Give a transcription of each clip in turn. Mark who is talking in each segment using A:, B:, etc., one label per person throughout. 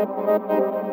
A: Música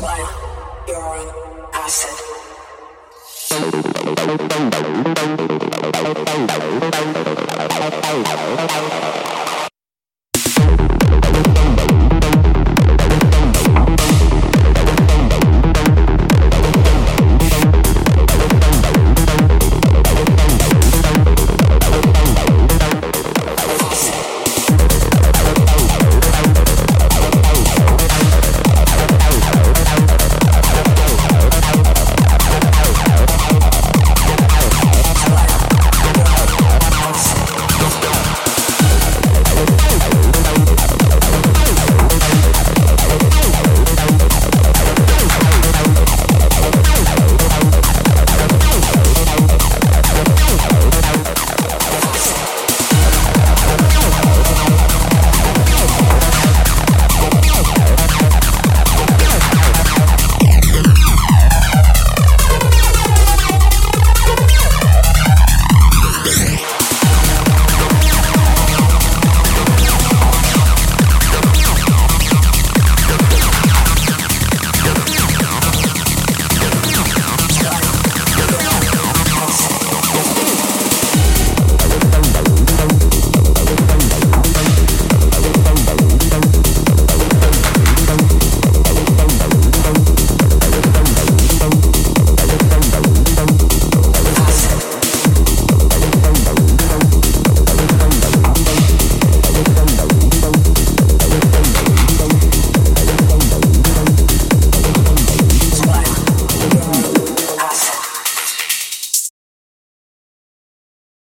A: Thank you.